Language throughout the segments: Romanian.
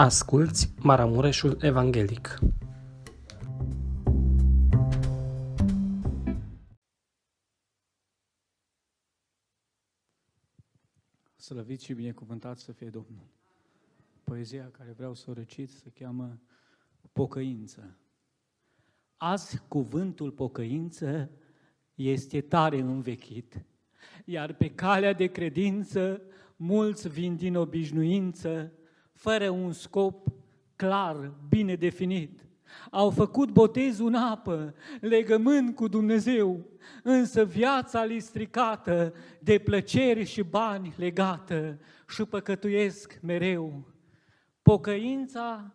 Asculți Maramureșul Evanghelic. Slăvit și binecuvântat să fie Domnul. Poezia care vreau să o recit se cheamă Pocăință. Azi cuvântul pocăință este tare învechit, iar pe calea de credință mulți vin din obișnuință, fără un scop clar, bine definit. Au făcut botezul în apă, legământ cu Dumnezeu, însă viața li stricată, de plăceri și bani legată și păcătuiesc mereu. Pocăința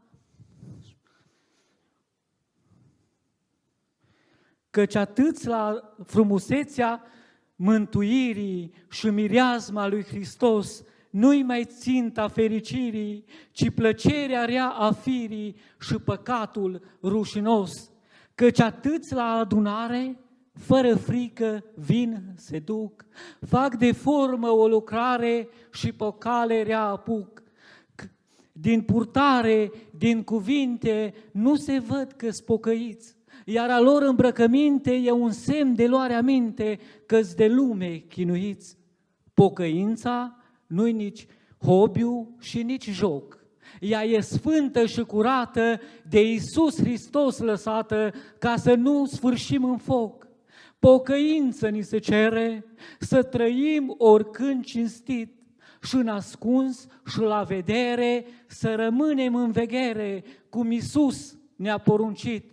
căci atât la frumusețea mântuirii și mireazma lui Hristos nu-i mai ținta fericirii, ci plăcerea rea a firii și păcatul rușinos. Căci atâți la adunare, fără frică, vin, se duc, fac de formă o lucrare și pocale rea apuc. Din purtare, din cuvinte, nu se văd că spocăiți, iar a lor îmbrăcăminte e un semn de luare aminte că de lume chinuiți. Pocăința nu-i nici hobby și nici joc. Ea e sfântă și curată, de Iisus Hristos lăsată, ca să nu sfârșim în foc. Pocăință ni se cere, să trăim oricând cinstit și în ascuns și la vedere, să rămânem în veghere, cum Iisus ne-a poruncit.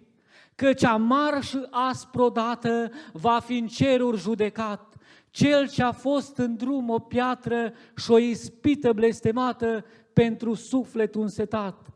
Căci amar și aspru odată va fi în ceruri judecat, cel ce a fost în drum o piatră și o ispită blestemată pentru sufletul însetat.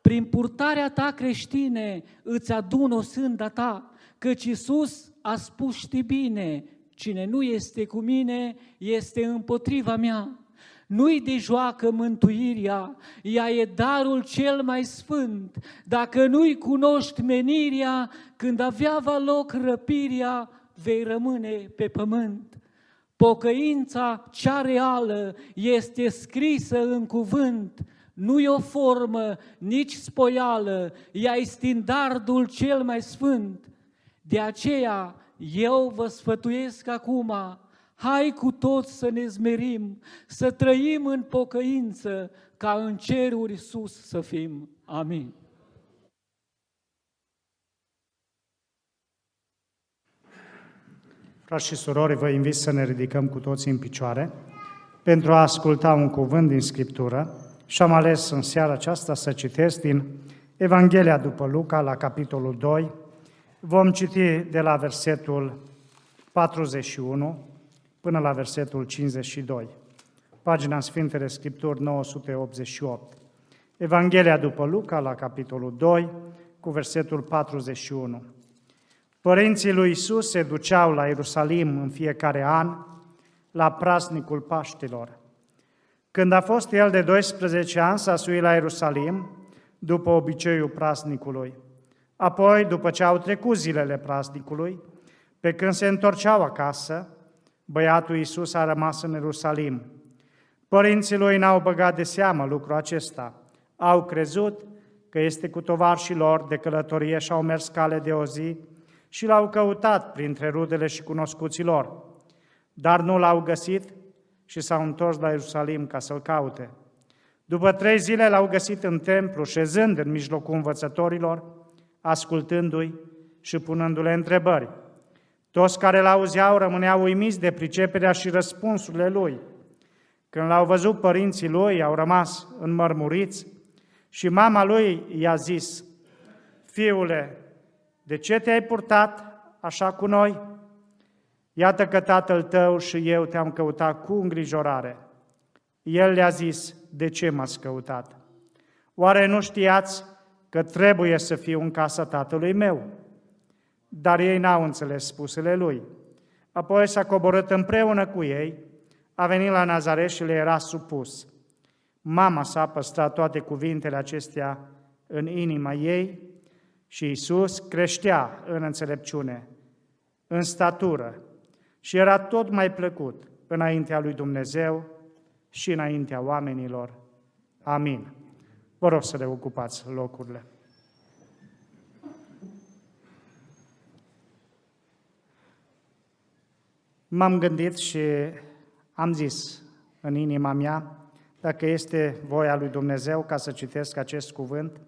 Prin purtarea ta creștine îți adun o sânda ta, căci Iisus a spus știi bine, cine nu este cu mine este împotriva mea. Nu-i de joacă mântuirea, ea e darul cel mai sfânt. Dacă nu-i cunoști menirea, când avea va loc răpirea, vei rămâne pe pământ. Pocăința cea reală este scrisă în cuvânt, nu e o formă, nici spoială, ea e standardul cel mai sfânt. De aceea eu vă sfătuiesc acum, hai cu toți să ne zmerim, să trăim în pocăință, ca în ceruri sus să fim. Amin. Frați și surori, vă invit să ne ridicăm cu toții în picioare pentru a asculta un cuvânt din Scriptură și am ales în seara aceasta să citesc din Evanghelia după Luca, la capitolul 2. Vom citi de la versetul 41 până la versetul 52. Pagina Sfintele Scripturi 988. Evanghelia după Luca, la capitolul 2, cu versetul 41. Părinții lui Isus se duceau la Ierusalim în fiecare an la praznicul Paștilor. Când a fost el de 12 ani, s-a suit la Ierusalim, după obiceiul praznicului. Apoi, după ce au trecut zilele praznicului, pe când se întorceau acasă, băiatul Iisus a rămas în Ierusalim. Părinții lui n-au băgat de seamă lucrul acesta. Au crezut că este cu tovarșii lor de călătorie și au mers cale de o zi și l-au căutat printre rudele și cunoscuții lor, dar nu l-au găsit și s-au întors la Ierusalim ca să-l caute. După trei zile l-au găsit în templu, șezând în mijlocul învățătorilor, ascultându-i și punându-le întrebări. Toți care l-auzeau rămâneau uimiți de priceperea și răspunsurile lui. Când l-au văzut părinții lui, au rămas înmărmuriți și mama lui i-a zis, Fiule, de ce te-ai purtat așa cu noi? Iată că tatăl tău și eu te-am căutat cu îngrijorare. El le-a zis, de ce m-ați căutat? Oare nu știați că trebuie să fiu în casa tatălui meu? Dar ei n-au înțeles spusele lui. Apoi s-a coborât împreună cu ei, a venit la Nazaret și le era supus. Mama s-a păstrat toate cuvintele acestea în inima ei și Isus creștea în înțelepciune, în statură și era tot mai plăcut înaintea lui Dumnezeu și înaintea oamenilor. Amin. Vă rog să le ocupați locurile. M-am gândit și am zis în inima mea, dacă este voia lui Dumnezeu ca să citesc acest cuvânt,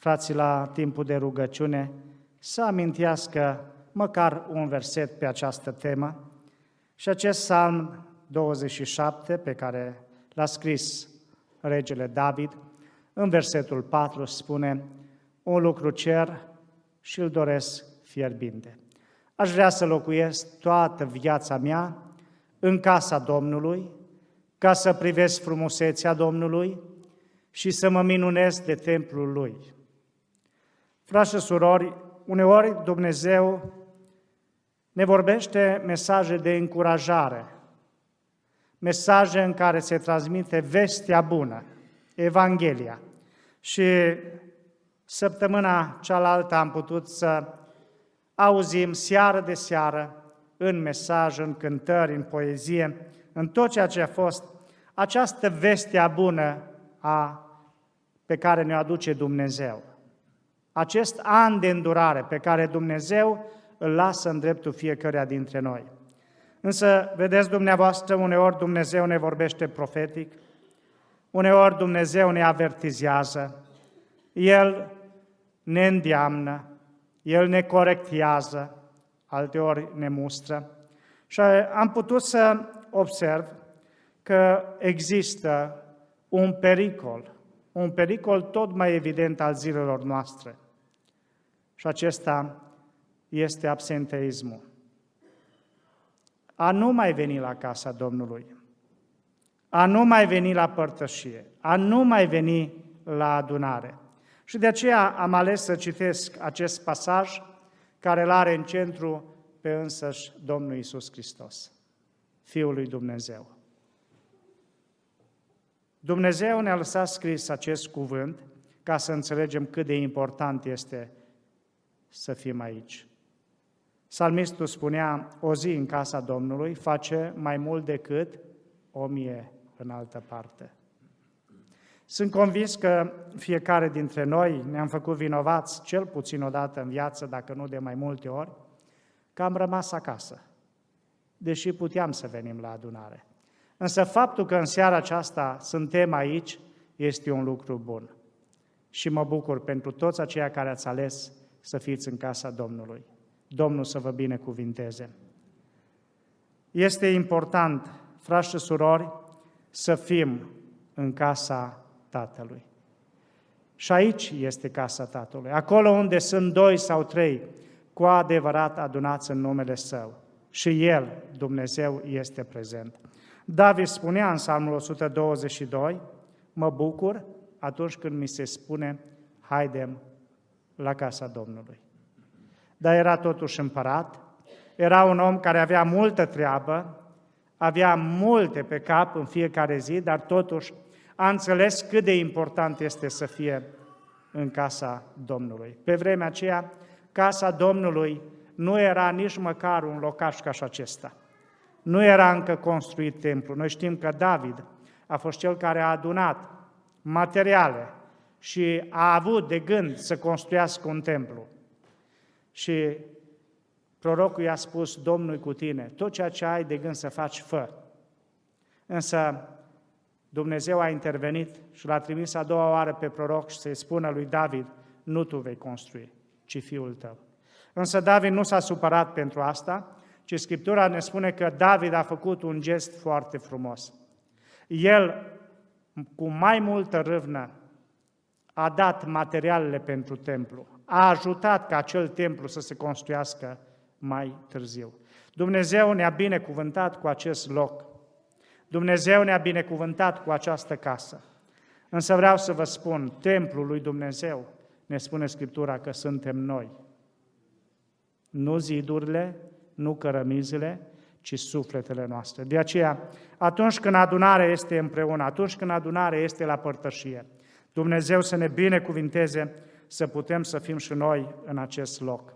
frații la timpul de rugăciune, să amintească măcar un verset pe această temă. Și acest psalm 27, pe care l-a scris regele David, în versetul 4 spune, un lucru cer și îl doresc fierbinte. Aș vrea să locuiesc toată viața mea în casa Domnului, ca să privesc frumusețea Domnului și să mă minunez de templul Lui. Frați și surori, uneori Dumnezeu ne vorbește mesaje de încurajare, mesaje în care se transmite vestea bună, Evanghelia. Și săptămâna cealaltă am putut să auzim seară de seară, în mesaj, în cântări, în poezie, în tot ceea ce a fost, această vestea bună a, pe care ne aduce Dumnezeu. Acest an de îndurare pe care Dumnezeu îl lasă în dreptul fiecăruia dintre noi. Însă, vedeți dumneavoastră, uneori Dumnezeu ne vorbește profetic, uneori Dumnezeu ne avertizează, El ne îndeamnă, El ne corectează, alteori ne mustră. Și am putut să observ că există un pericol, un pericol tot mai evident al zilelor noastre. Și acesta este absenteismul. A nu mai veni la casa Domnului, a nu mai veni la părtășie, a nu mai veni la adunare. Și de aceea am ales să citesc acest pasaj care îl are în centru pe însăși Domnul Isus Hristos, Fiul lui Dumnezeu. Dumnezeu ne-a lăsat scris acest cuvânt ca să înțelegem cât de important este să fim aici. Salmistul spunea, o zi în casa Domnului face mai mult decât o mie în altă parte. Sunt convins că fiecare dintre noi ne-am făcut vinovați cel puțin o dată în viață, dacă nu de mai multe ori, că am rămas acasă, deși puteam să venim la adunare. Însă faptul că în seara aceasta suntem aici este un lucru bun. Și mă bucur pentru toți aceia care ați ales să fiți în casa Domnului. Domnul să vă binecuvinteze. Este important, frați și surori, să fim în casa Tatălui. Și aici este casa Tatălui, acolo unde sunt doi sau trei cu adevărat adunați în numele Său. Și El, Dumnezeu, este prezent. David spunea în Psalmul 122, mă bucur atunci când mi se spune, haidem la casa Domnului. Dar era totuși împărat, era un om care avea multă treabă, avea multe pe cap în fiecare zi, dar totuși a înțeles cât de important este să fie în casa Domnului. Pe vremea aceea, casa Domnului nu era nici măcar un locaș ca și acesta. Nu era încă construit templu. Noi știm că David a fost cel care a adunat materiale și a avut de gând să construiască un templu. Și prorocul i-a spus, Domnul cu tine, tot ceea ce ai de gând să faci, fă. Însă Dumnezeu a intervenit și l-a trimis a doua oară pe proroc și să-i spună lui David, nu tu vei construi, ci fiul tău. Însă David nu s-a supărat pentru asta, ci Scriptura ne spune că David a făcut un gest foarte frumos. El, cu mai multă râvnă, a dat materialele pentru templu, a ajutat ca acel templu să se construiască mai târziu. Dumnezeu ne-a binecuvântat cu acest loc. Dumnezeu ne-a binecuvântat cu această casă. Însă vreau să vă spun, templul lui Dumnezeu, ne spune Scriptura că suntem noi. Nu zidurile, nu cărămizile, ci sufletele noastre. De aceea, atunci când adunarea este împreună, atunci când adunarea este la părtășie, Dumnezeu să ne binecuvinteze să putem să fim și noi în acest loc.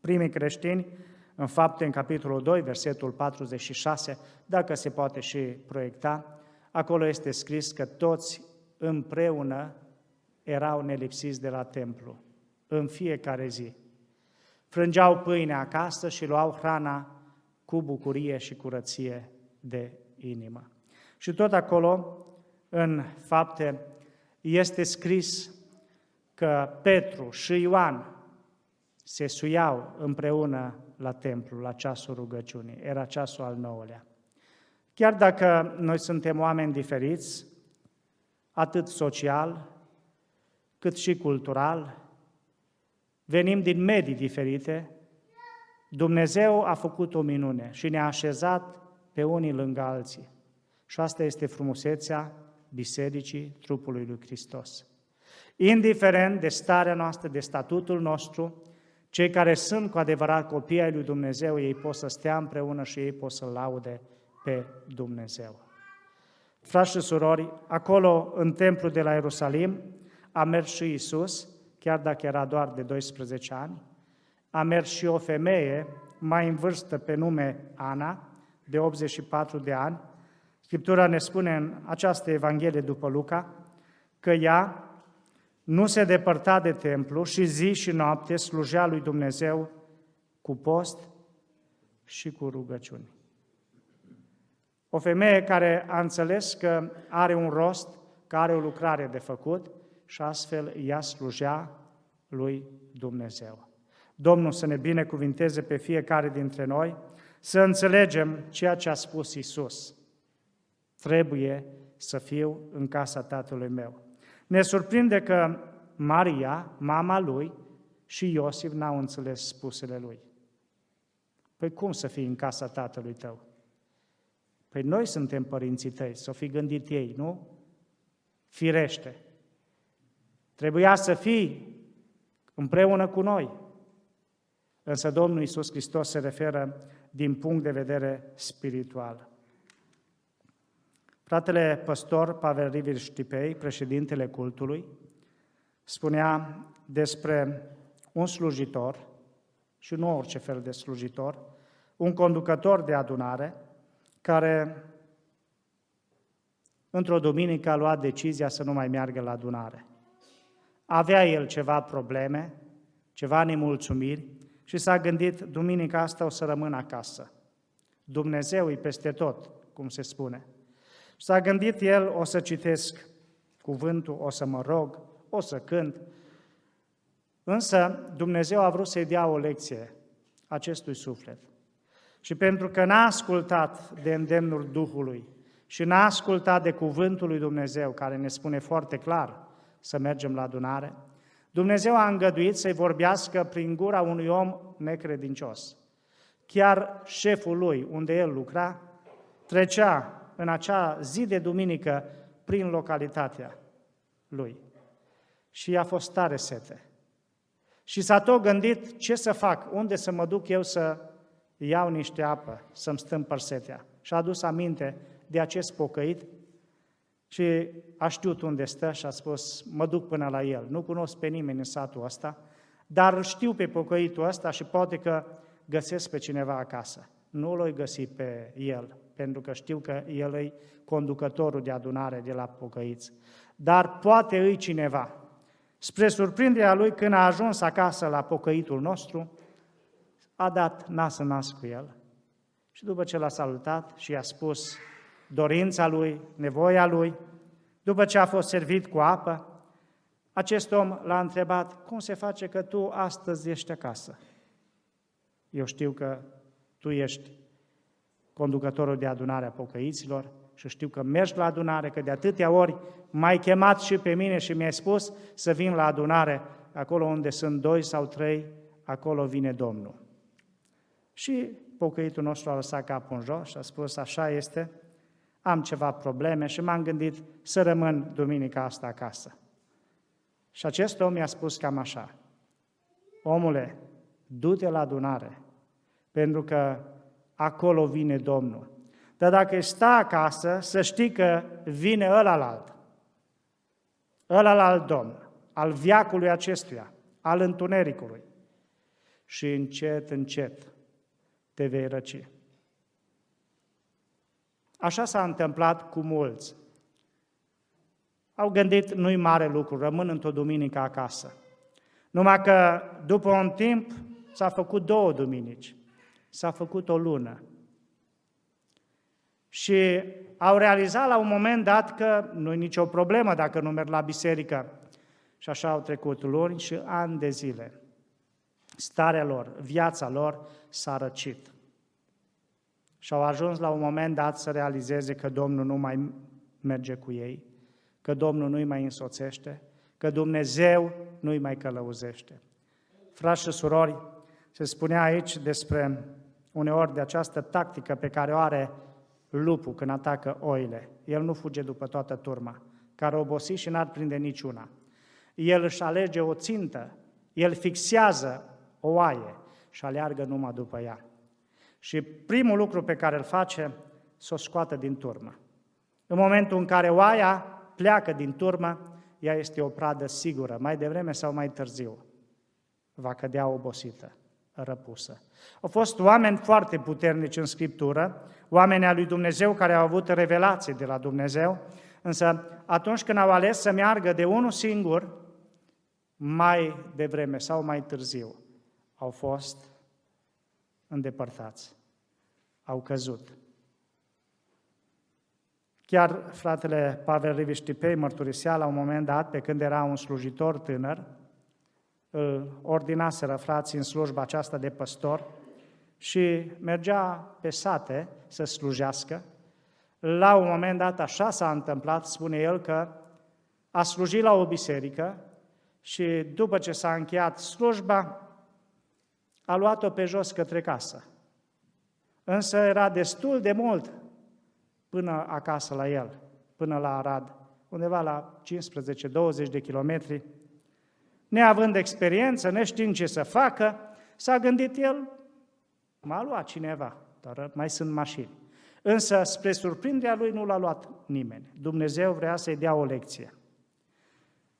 Primii creștini, în fapte, în capitolul 2, versetul 46, dacă se poate și proiecta, acolo este scris că toți împreună erau nelipsiți de la templu, în fiecare zi. Frângeau pâine acasă și luau hrana cu bucurie și curăție de inimă. Și tot acolo, în fapte, este scris că Petru și Ioan se suiau împreună la templu, la ceasul rugăciunii. Era ceasul al nouălea. Chiar dacă noi suntem oameni diferiți, atât social, cât și cultural, venim din medii diferite, Dumnezeu a făcut o minune și ne-a așezat pe unii lângă alții. Și asta este frumusețea bisericii trupului lui Hristos. Indiferent de starea noastră, de statutul nostru, cei care sunt cu adevărat copii ai lui Dumnezeu, ei pot să stea împreună și ei pot să laude pe Dumnezeu. Frați și surori, acolo, în templul de la Ierusalim, a mers și Isus, chiar dacă era doar de 12 ani, a mers și o femeie mai în vârstă pe nume Ana, de 84 de ani. Scriptura ne spune în această Evanghelie după Luca că ea nu se depărta de templu și zi și noapte slujea lui Dumnezeu cu post și cu rugăciuni. O femeie care a înțeles că are un rost, că are o lucrare de făcut și astfel ea slujea lui Dumnezeu. Domnul să ne binecuvinteze pe fiecare dintre noi, să înțelegem ceea ce a spus Isus. Trebuie să fiu în casa tatălui meu. Ne surprinde că Maria, mama lui, și Iosif n-au înțeles spusele lui. Păi cum să fii în casa tatălui tău? Păi noi suntem părinții tăi, să o fi gândit ei, nu? Firește. Trebuia să fii împreună cu noi. Însă Domnul Iisus Hristos se referă din punct de vedere spiritual. Fratele păstor Pavel Rivir Știpei, președintele cultului, spunea despre un slujitor, și nu orice fel de slujitor, un conducător de adunare, care într-o duminică a luat decizia să nu mai meargă la adunare. Avea el ceva probleme, ceva nemulțumiri și s-a gândit, duminica asta o să rămân acasă. Dumnezeu e peste tot, cum se spune. S-a gândit el, o să citesc cuvântul, o să mă rog, o să cânt. Însă Dumnezeu a vrut să-i dea o lecție acestui suflet. Și pentru că n-a ascultat de îndemnul Duhului și n-a ascultat de cuvântul lui Dumnezeu, care ne spune foarte clar să mergem la adunare, Dumnezeu a îngăduit să-i vorbească prin gura unui om necredincios. Chiar șeful lui, unde el lucra, trecea în acea zi de duminică prin localitatea lui. Și i-a fost tare sete. Și s-a tot gândit ce să fac, unde să mă duc eu să iau niște apă, să-mi stâmpăr setea. Și a adus aminte de acest pocăit și a știut unde stă și a spus, mă duc până la el. Nu cunosc pe nimeni în satul ăsta, dar știu pe pocăitul ăsta și poate că găsesc pe cineva acasă. Nu l-oi găsi pe el, pentru că știu că el e conducătorul de adunare de la pocăiți. Dar poate îi cineva. Spre surprinderea lui, când a ajuns acasă la pocăitul nostru, a dat nas în nas cu el. Și după ce l-a salutat și i-a spus dorința lui, nevoia lui, după ce a fost servit cu apă, acest om l-a întrebat, cum se face că tu astăzi ești acasă? Eu știu că tu ești conducătorul de adunare a pocăiților și știu că mergi la adunare, că de atâtea ori m-ai chemat și pe mine și mi-ai spus să vin la adunare, acolo unde sunt doi sau trei, acolo vine Domnul. Și pocăitul nostru a lăsat capul în jos și a spus, așa este, am ceva probleme și m-am gândit să rămân duminica asta acasă. Și acest om mi-a spus cam așa, omule, du-te la adunare, pentru că acolo vine Domnul. Dar dacă sta acasă, să știi că vine ălalalt, ălalalt Domn, al viacului acestuia, al întunericului. Și încet, încet te vei răci. Așa s-a întâmplat cu mulți. Au gândit, nu-i mare lucru, rămân într-o duminică acasă. Numai că după un timp s-a făcut două duminici, s-a făcut o lună. Și au realizat la un moment dat că nu e nicio problemă dacă nu merg la biserică. Și așa au trecut luni și ani de zile. Starea lor, viața lor s-a răcit. Și au ajuns la un moment dat să realizeze că Domnul nu mai merge cu ei, că Domnul nu-i mai însoțește, că Dumnezeu nu-i mai călăuzește. Frați și surori, se spunea aici despre uneori de această tactică pe care o are lupul când atacă oile. El nu fuge după toată turma, care obosi și n-ar prinde niciuna. El își alege o țintă, el fixează o oaie și aleargă numai după ea. Și primul lucru pe care îl face, să o scoată din turmă. În momentul în care oaia pleacă din turmă, ea este o pradă sigură, mai devreme sau mai târziu. Va cădea obosită, răpusă. Au fost oameni foarte puternici în Scriptură, oameni al lui Dumnezeu care au avut revelații de la Dumnezeu, însă atunci când au ales să meargă de unul singur, mai devreme sau mai târziu, au fost îndepărtați, au căzut. Chiar fratele Pavel Riviștipei mărturisea la un moment dat, pe când era un slujitor tânăr, îl ordinaseră frații în slujba aceasta de păstor și mergea pe sate să slujească. La un moment dat așa s-a întâmplat, spune el, că a slujit la o biserică și după ce s-a încheiat slujba, a luat-o pe jos către casă. Însă era destul de mult până acasă la el, până la Arad, undeva la 15-20 de kilometri. Neavând experiență, neștiind ce să facă, s-a gândit el, m-a luat cineva, dar mai sunt mașini. Însă, spre surprinderea lui, nu l-a luat nimeni. Dumnezeu vrea să-i dea o lecție.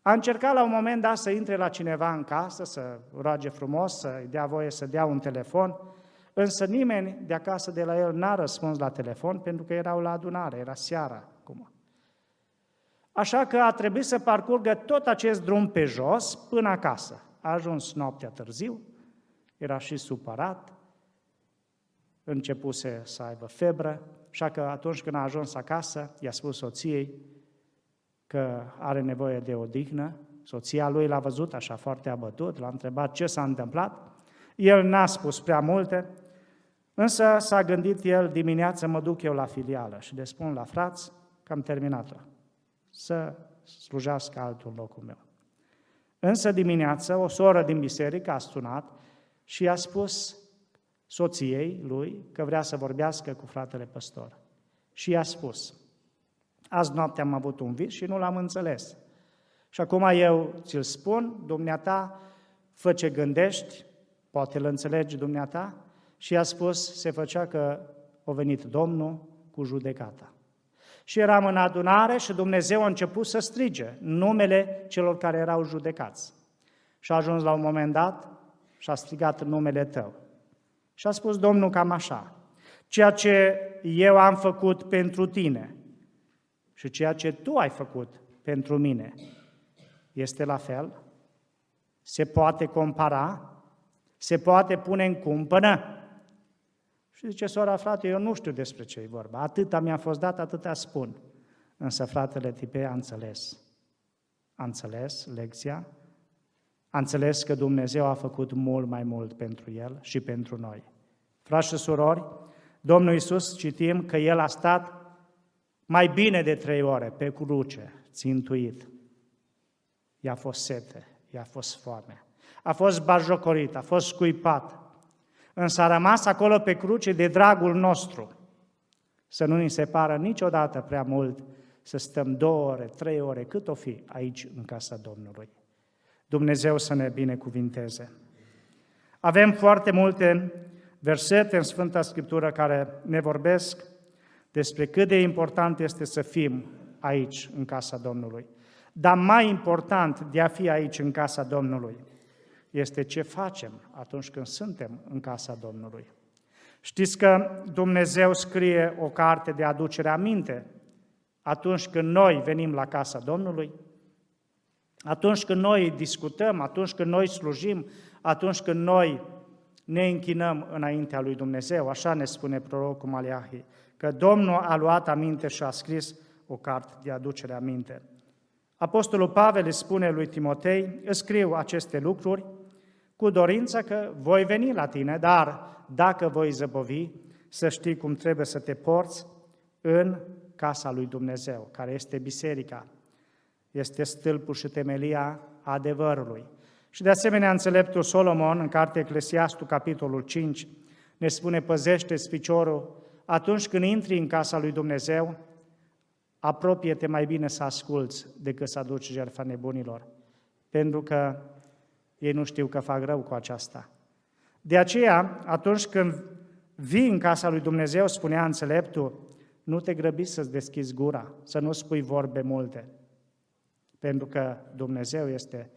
A încercat la un moment dat să intre la cineva în casă, să roage frumos, să-i dea voie să dea un telefon, Însă nimeni de acasă de la el n-a răspuns la telefon pentru că erau la adunare, era seara acum. Așa că a trebuit să parcurgă tot acest drum pe jos până acasă. A ajuns noaptea târziu, era și supărat, începuse să aibă febră, așa că atunci când a ajuns acasă, i-a spus soției că are nevoie de odihnă. Soția lui l-a văzut așa foarte abătut, l-a întrebat ce s-a întâmplat. El n-a spus prea multe, Însă s-a gândit el, dimineața mă duc eu la filială și le spun la frați că am terminat-o, să slujească altul în locul meu. Însă dimineața o soră din biserică a sunat și i-a spus soției lui că vrea să vorbească cu fratele păstor. Și i-a spus, azi noapte am avut un vis și nu l-am înțeles. Și acum eu ți-l spun, dumneata, fă ce gândești, poate îl înțelegi dumneata, și a spus, se făcea că a venit Domnul cu judecata. Și eram în adunare și Dumnezeu a început să strige numele celor care erau judecați. Și a ajuns la un moment dat și a strigat numele tău. Și a spus Domnul cam așa, ceea ce eu am făcut pentru tine și ceea ce tu ai făcut pentru mine este la fel? Se poate compara? Se poate pune în cumpănă? Și zice sora, frate, eu nu știu despre ce e vorba. Atâta mi-a fost dat, atâta spun. Însă fratele Tipei a înțeles. A înțeles lecția, a înțeles că Dumnezeu a făcut mult mai mult pentru el și pentru noi. Frați și surori, Domnul Iisus citim că El a stat mai bine de trei ore pe cruce, țintuit. I-a fost sete, i-a fost foame, a fost bajocorit, a fost scuipat, însă a rămas acolo pe cruce de dragul nostru. Să nu ni se pară niciodată prea mult să stăm două ore, trei ore, cât o fi aici în casa Domnului. Dumnezeu să ne binecuvinteze. Avem foarte multe versete în Sfânta Scriptură care ne vorbesc despre cât de important este să fim aici, în casa Domnului. Dar mai important de a fi aici, în casa Domnului, este ce facem atunci când suntem în casa Domnului. Știți că Dumnezeu scrie o carte de aducere aminte atunci când noi venim la casa Domnului, atunci când noi discutăm, atunci când noi slujim, atunci când noi ne închinăm înaintea lui Dumnezeu, așa ne spune prorocul Maleahi, că Domnul a luat aminte și a scris o carte de aducere aminte. Apostolul Pavel îi spune lui Timotei, îți scriu aceste lucruri cu dorința că voi veni la tine, dar dacă voi zăbovi, să știi cum trebuie să te porți în casa lui Dumnezeu, care este biserica, este stâlpul și temelia adevărului. Și de asemenea, înțeleptul Solomon, în cartea Eclesiastul, capitolul 5, ne spune, păzește-ți piciorul atunci când intri în casa lui Dumnezeu, apropie-te mai bine să asculți decât să aduci jertfa nebunilor, pentru că ei nu știu că fac rău cu aceasta. De aceea, atunci când vii în casa lui Dumnezeu, spunea înțeleptul, nu te grăbi să-ți deschizi gura, să nu spui vorbe multe, pentru că Dumnezeu este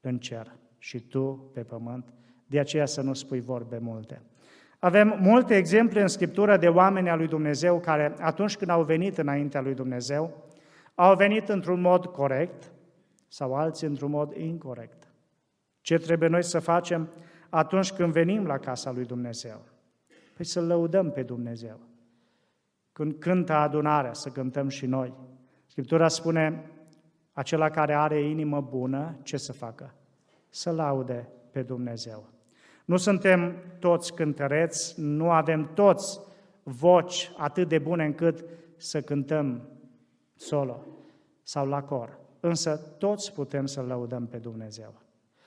în cer și tu pe pământ, de aceea să nu spui vorbe multe. Avem multe exemple în Scriptură de oameni al lui Dumnezeu care, atunci când au venit înaintea lui Dumnezeu, au venit într-un mod corect sau alții într-un mod incorrect. Ce trebuie noi să facem atunci când venim la casa lui Dumnezeu? Păi să lăudăm pe Dumnezeu. Când cântă adunarea, să cântăm și noi. Scriptura spune, acela care are inimă bună, ce să facă? Să laude pe Dumnezeu. Nu suntem toți cântăreți, nu avem toți voci atât de bune încât să cântăm solo sau la cor. Însă toți putem să lăudăm pe Dumnezeu.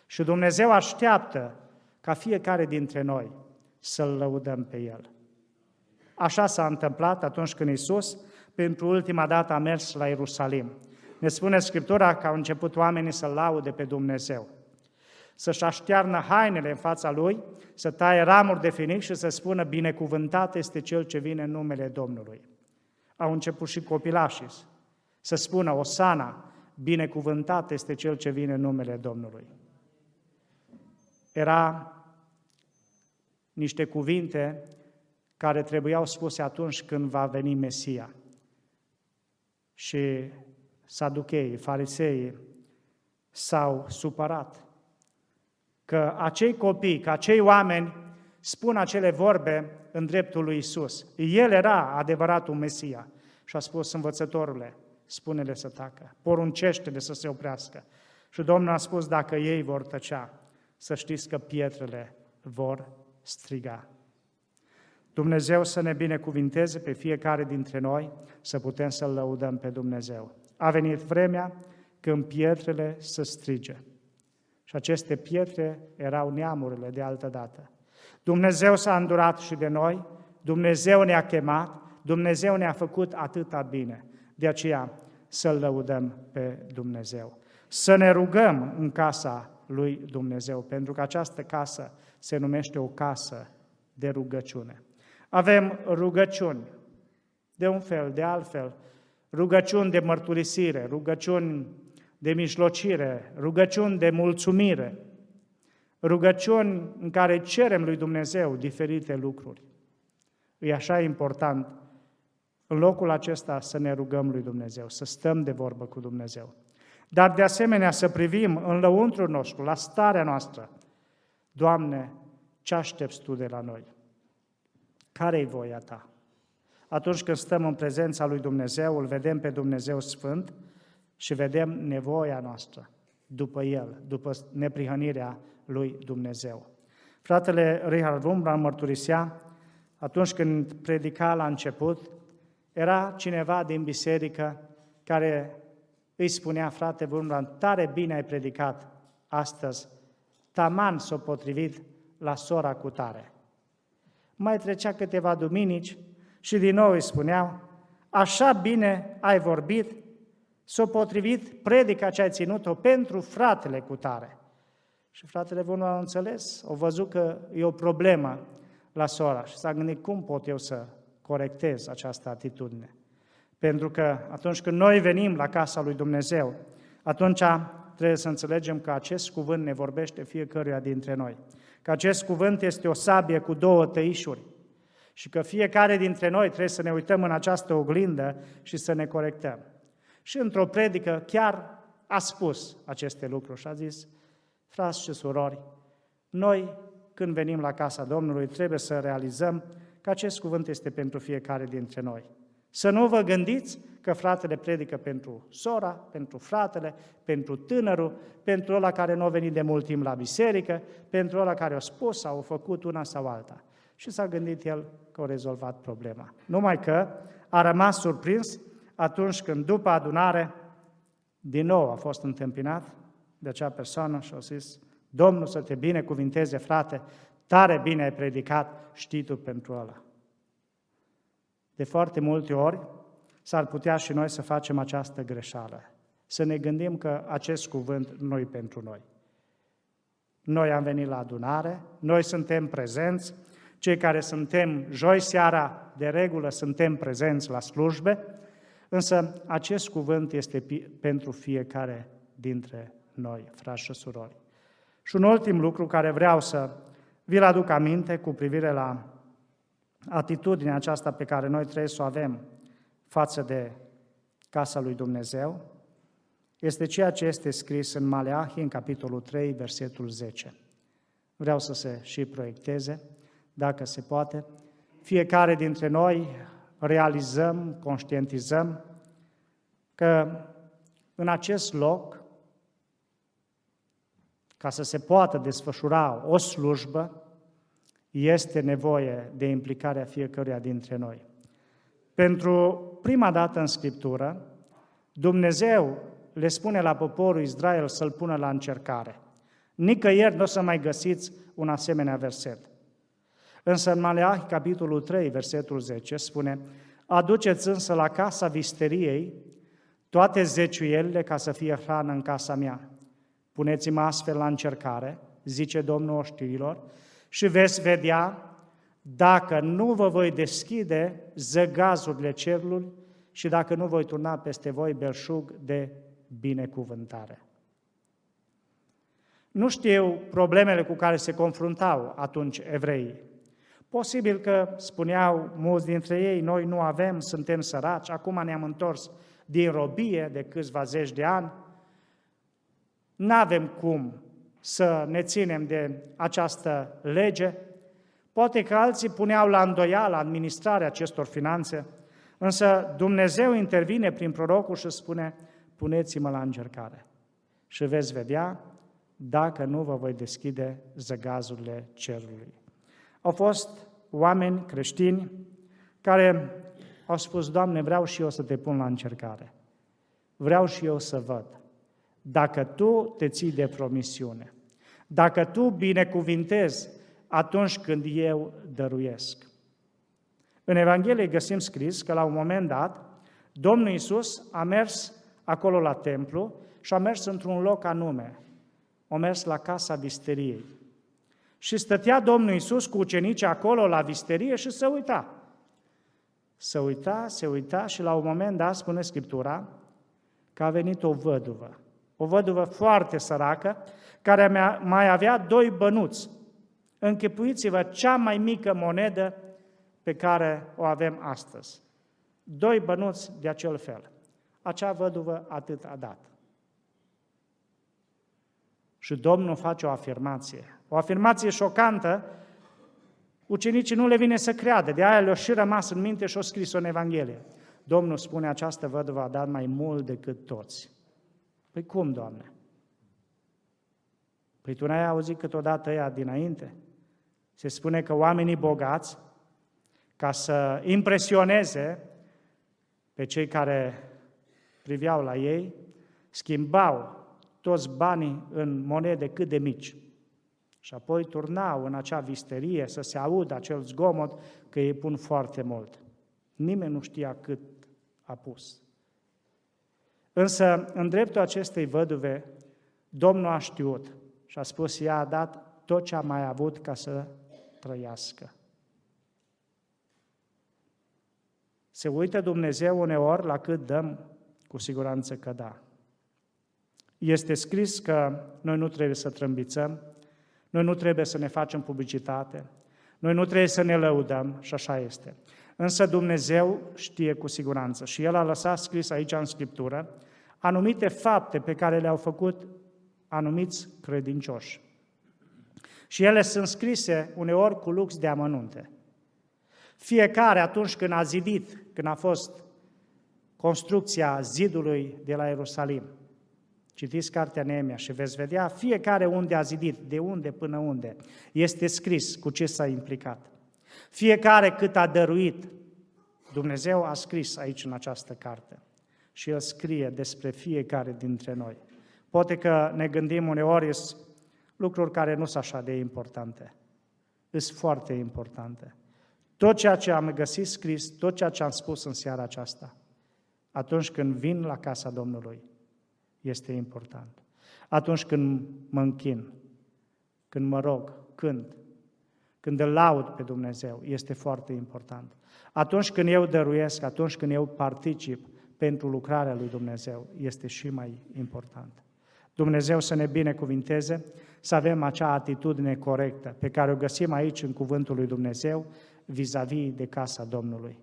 Și Dumnezeu așteaptă ca fiecare dintre noi să-L lăudăm pe El. Așa s-a întâmplat atunci când Isus, pentru ultima dată, a mers la Ierusalim. Ne spune Scriptura că au început oamenii să laude pe Dumnezeu să-și aștearnă hainele în fața lui, să taie ramuri de finic și să spună, binecuvântat este cel ce vine în numele Domnului. Au început și copilașii să spună, Osana, binecuvântat este cel ce vine în numele Domnului. Era niște cuvinte care trebuiau spuse atunci când va veni Mesia. Și saducheii, fariseii s-au supărat că acei copii, că acei oameni spun acele vorbe în dreptul lui Isus. El era adevăratul Mesia și a spus învățătorule, spune-le să tacă, poruncește-le să se oprească. Și Domnul a spus, dacă ei vor tăcea, să știți că pietrele vor striga. Dumnezeu să ne binecuvinteze pe fiecare dintre noi, să putem să-L lăudăm pe Dumnezeu. A venit vremea când pietrele să strige. Și aceste pietre erau neamurile de altă dată. Dumnezeu s-a îndurat și de noi, Dumnezeu ne-a chemat, Dumnezeu ne-a făcut atâta bine. De aceea să-L lăudăm pe Dumnezeu. Să ne rugăm în casa lui Dumnezeu, pentru că această casă se numește o casă de rugăciune. Avem rugăciuni de un fel, de altfel, rugăciuni de mărturisire, rugăciuni de mijlocire, rugăciuni de mulțumire, rugăciuni în care cerem lui Dumnezeu diferite lucruri. E așa important în locul acesta să ne rugăm lui Dumnezeu, să stăm de vorbă cu Dumnezeu. Dar de asemenea să privim în lăuntrul nostru, la starea noastră. Doamne, ce aștepți Tu de la noi? Care-i voia Ta? Atunci când stăm în prezența lui Dumnezeu, îl vedem pe Dumnezeu Sfânt, și vedem nevoia noastră după El, după neprihănirea lui Dumnezeu. Fratele Richard Wurmbrand mărturisea, atunci când predica la început, era cineva din biserică care îi spunea, frate Wurmbrand, tare bine ai predicat astăzi, taman s-o potrivit la sora cu tare. Mai trecea câteva duminici și din nou îi spuneau, așa bine ai vorbit s-a potrivit predica ce ai ținut-o pentru fratele cu tare. Și fratele Vunu a înțeles, au văzut că e o problemă la sora și s-a gândit cum pot eu să corectez această atitudine. Pentru că atunci când noi venim la casa lui Dumnezeu, atunci trebuie să înțelegem că acest cuvânt ne vorbește fiecăruia dintre noi. Că acest cuvânt este o sabie cu două tăișuri Și că fiecare dintre noi trebuie să ne uităm în această oglindă și să ne corectăm. Și într-o predică chiar a spus aceste lucruri și a zis, frați și surori, noi când venim la casa Domnului trebuie să realizăm că acest cuvânt este pentru fiecare dintre noi. Să nu vă gândiți că fratele predică pentru sora, pentru fratele, pentru tânărul, pentru ăla care nu a venit de mult timp la biserică, pentru ăla care a spus sau a făcut una sau alta. Și s-a gândit el că a rezolvat problema. Numai că a rămas surprins atunci când după adunare din nou a fost întâmpinat de acea persoană și a zis, Domnul să te binecuvinteze, frate, tare bine ai predicat, știi tu pentru ăla. De foarte multe ori s-ar putea și noi să facem această greșeală, să ne gândim că acest cuvânt nu e pentru noi. Noi am venit la adunare, noi suntem prezenți, cei care suntem joi seara, de regulă suntem prezenți la slujbe, însă acest cuvânt este pentru fiecare dintre noi, frați și surori. Și un ultim lucru care vreau să vi-l aduc aminte cu privire la atitudinea aceasta pe care noi trebuie să o avem față de casa lui Dumnezeu, este ceea ce este scris în Maleahi, în capitolul 3, versetul 10. Vreau să se și proiecteze, dacă se poate. Fiecare dintre noi realizăm, conștientizăm că în acest loc, ca să se poată desfășura o slujbă, este nevoie de implicarea fiecăruia dintre noi. Pentru prima dată în Scriptură, Dumnezeu le spune la poporul Israel să-l pună la încercare. Nicăieri nu o să mai găsiți un asemenea verset. Însă în Maleahi, capitolul 3, versetul 10, spune Aduceți însă la casa visteriei toate zeciuielile ca să fie hrană în casa mea. Puneți-mă astfel la încercare, zice Domnul oștirilor, și veți vedea dacă nu vă voi deschide zăgazurile cerului și dacă nu voi turna peste voi belșug de binecuvântare. Nu știu problemele cu care se confruntau atunci evreii. Posibil că spuneau mulți dintre ei, noi nu avem, suntem săraci, acum ne-am întors din robie de câțiva zeci de ani, nu avem cum să ne ținem de această lege. Poate că alții puneau la îndoială administrarea acestor finanțe, însă Dumnezeu intervine prin prorocul și spune, puneți-mă la încercare și veți vedea dacă nu vă voi deschide zăgazurile cerului. Au fost oameni creștini care au spus, Doamne, vreau și eu să te pun la încercare. Vreau și eu să văd dacă tu te ții de promisiune, dacă tu binecuvintezi atunci când eu dăruiesc. În Evanghelie găsim scris că la un moment dat Domnul Iisus a mers acolo la templu și a mers într-un loc anume. A mers la casa visteriei. Și stătea Domnul Iisus cu ucenicii acolo la visterie și se uita. Se uita, se uita și la un moment dat, spune Scriptura, că a venit o văduvă o văduvă foarte săracă, care mai avea doi bănuți. Închipuiți-vă cea mai mică monedă pe care o avem astăzi. Doi bănuți de acel fel. Acea văduvă atât a dat. Și Domnul face o afirmație. O afirmație șocantă, ucenicii nu le vine să creadă, de aia le-o și rămas în minte și o scris-o în Evanghelie. Domnul spune, această văduvă a dat mai mult decât toți. Păi cum, Doamne? Păi tu n-ai auzit câteodată ea dinainte? Se spune că oamenii bogați, ca să impresioneze pe cei care priveau la ei, schimbau toți banii în monede cât de mici. Și apoi turnau în acea visterie să se audă acel zgomot că ei pun foarte mult. Nimeni nu știa cât a pus. Însă, în dreptul acestei văduve, Domnul a știut și a spus, ea a dat tot ce a mai avut ca să trăiască. Se uită Dumnezeu uneori la cât dăm, cu siguranță că da. Este scris că noi nu trebuie să trâmbițăm, noi nu trebuie să ne facem publicitate, Noi nu trebuie să ne lăudăm și așa este. Însă Dumnezeu știe cu siguranță și El a lăsat scris aici în Scriptură anumite fapte pe care le-au făcut anumiți credincioși. Și ele sunt scrise uneori cu lux de amănunte. Fiecare atunci când a zidit, când a fost construcția zidului de la Ierusalim, citiți cartea Neemia și veți vedea fiecare unde a zidit, de unde până unde, este scris cu ce s-a implicat. Fiecare cât a dăruit, Dumnezeu a scris aici în această carte și El scrie despre fiecare dintre noi. Poate că ne gândim uneori lucruri care nu sunt așa de importante. Sunt foarte importante. Tot ceea ce am găsit scris, tot ceea ce am spus în seara aceasta, atunci când vin la casa Domnului, este important. Atunci când mă închin, când mă rog, când, când îl laud pe Dumnezeu, este foarte important. Atunci când eu dăruiesc, atunci când eu particip pentru lucrarea lui Dumnezeu, este și mai important. Dumnezeu să ne binecuvinteze, să avem acea atitudine corectă pe care o găsim aici în Cuvântul lui Dumnezeu vis-a-vis de casa Domnului,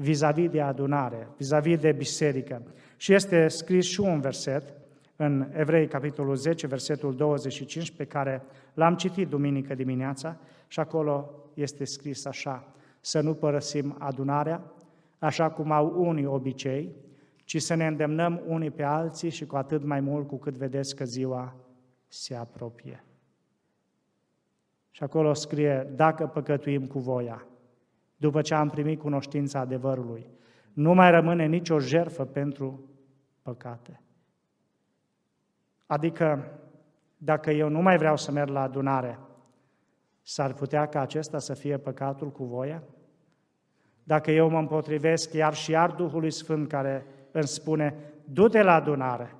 vis-a-vis de adunare, vis-a-vis de biserică. Și este scris și un verset în Evrei, capitolul 10, versetul 25, pe care l-am citit duminică dimineața și acolo este scris așa, să nu părăsim adunarea, așa cum au unii obicei, ci să ne îndemnăm unii pe alții și cu atât mai mult cu cât vedeți că ziua se apropie. Și acolo scrie, dacă păcătuim cu voia, după ce am primit cunoștința adevărului, nu mai rămâne nicio jerfă pentru păcate. Adică, dacă eu nu mai vreau să merg la adunare, s-ar putea ca acesta să fie păcatul cu voia? Dacă eu mă împotrivesc iar și iar Duhului Sfânt care îmi spune, du-te la adunare.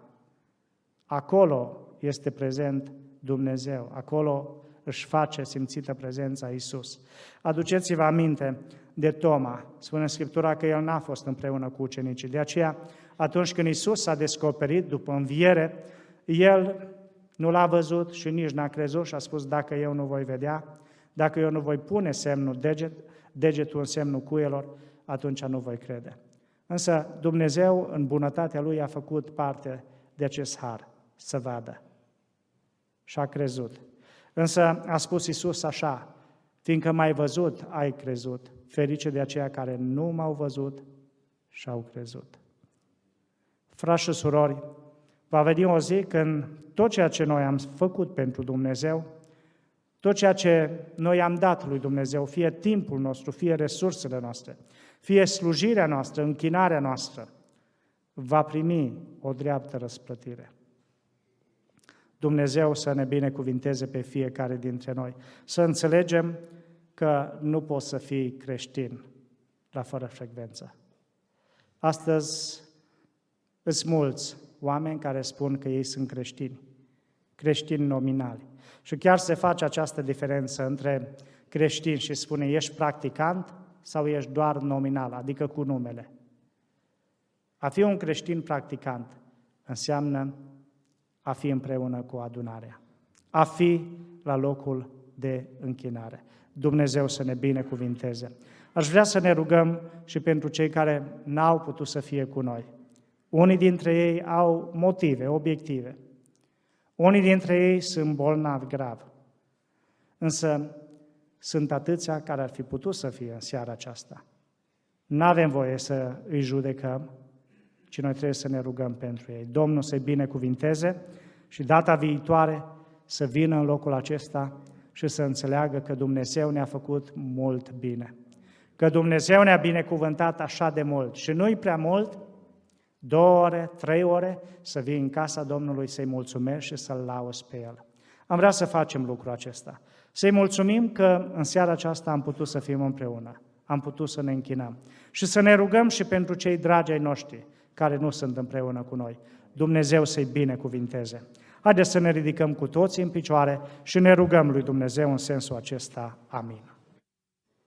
Acolo este prezent Dumnezeu, acolo își face simțită prezența Isus. Aduceți-vă aminte de Toma. Spune Scriptura că el n-a fost împreună cu ucenicii. De aceea, atunci când Isus s-a descoperit după înviere, el nu l-a văzut și nici n-a crezut și a spus, dacă eu nu voi vedea, dacă eu nu voi pune semnul deget, degetul în semnul cuielor, atunci nu voi crede. Însă Dumnezeu, în bunătatea Lui, a făcut parte de acest har, să vadă. Și a crezut. Însă a spus Isus așa, fiindcă m-ai văzut, ai crezut. Ferice de aceia care nu m-au văzut și au crezut. Frați și surori, va veni o zi când tot ceea ce noi am făcut pentru Dumnezeu, tot ceea ce noi am dat lui Dumnezeu, fie timpul nostru, fie resursele noastre, fie slujirea noastră, închinarea noastră, va primi o dreaptă răsplătire. Dumnezeu să ne binecuvinteze pe fiecare dintre noi. Să înțelegem că nu poți să fii creștin la fără frecvență. Astăzi sunt mulți oameni care spun că ei sunt creștini, creștini nominali. Și chiar se face această diferență între creștin și spune ești practicant sau ești doar nominal, adică cu numele. A fi un creștin practicant înseamnă a fi împreună cu adunarea, a fi la locul de închinare. Dumnezeu să ne binecuvinteze. Aș vrea să ne rugăm și pentru cei care n-au putut să fie cu noi. Unii dintre ei au motive obiective. Unii dintre ei sunt bolnavi grav. Însă sunt atâția care ar fi putut să fie în seara aceasta. Nu avem voie să îi judecăm, ci noi trebuie să ne rugăm pentru ei. Domnul să-i binecuvinteze și data viitoare să vină în locul acesta și să înțeleagă că Dumnezeu ne-a făcut mult bine. Că Dumnezeu ne-a binecuvântat așa de mult și nu-i prea mult, două ore, trei ore, să vii în casa Domnului să-i mulțumești și să-L lauzi pe El. Am vrea să facem lucrul acesta. Să-i mulțumim că în seara aceasta am putut să fim împreună, am putut să ne închinăm și să ne rugăm și pentru cei dragi ai noștri care nu sunt împreună cu noi. Dumnezeu să-i binecuvinteze. Haideți să ne ridicăm cu toții în picioare și ne rugăm lui Dumnezeu în sensul acesta. Amin.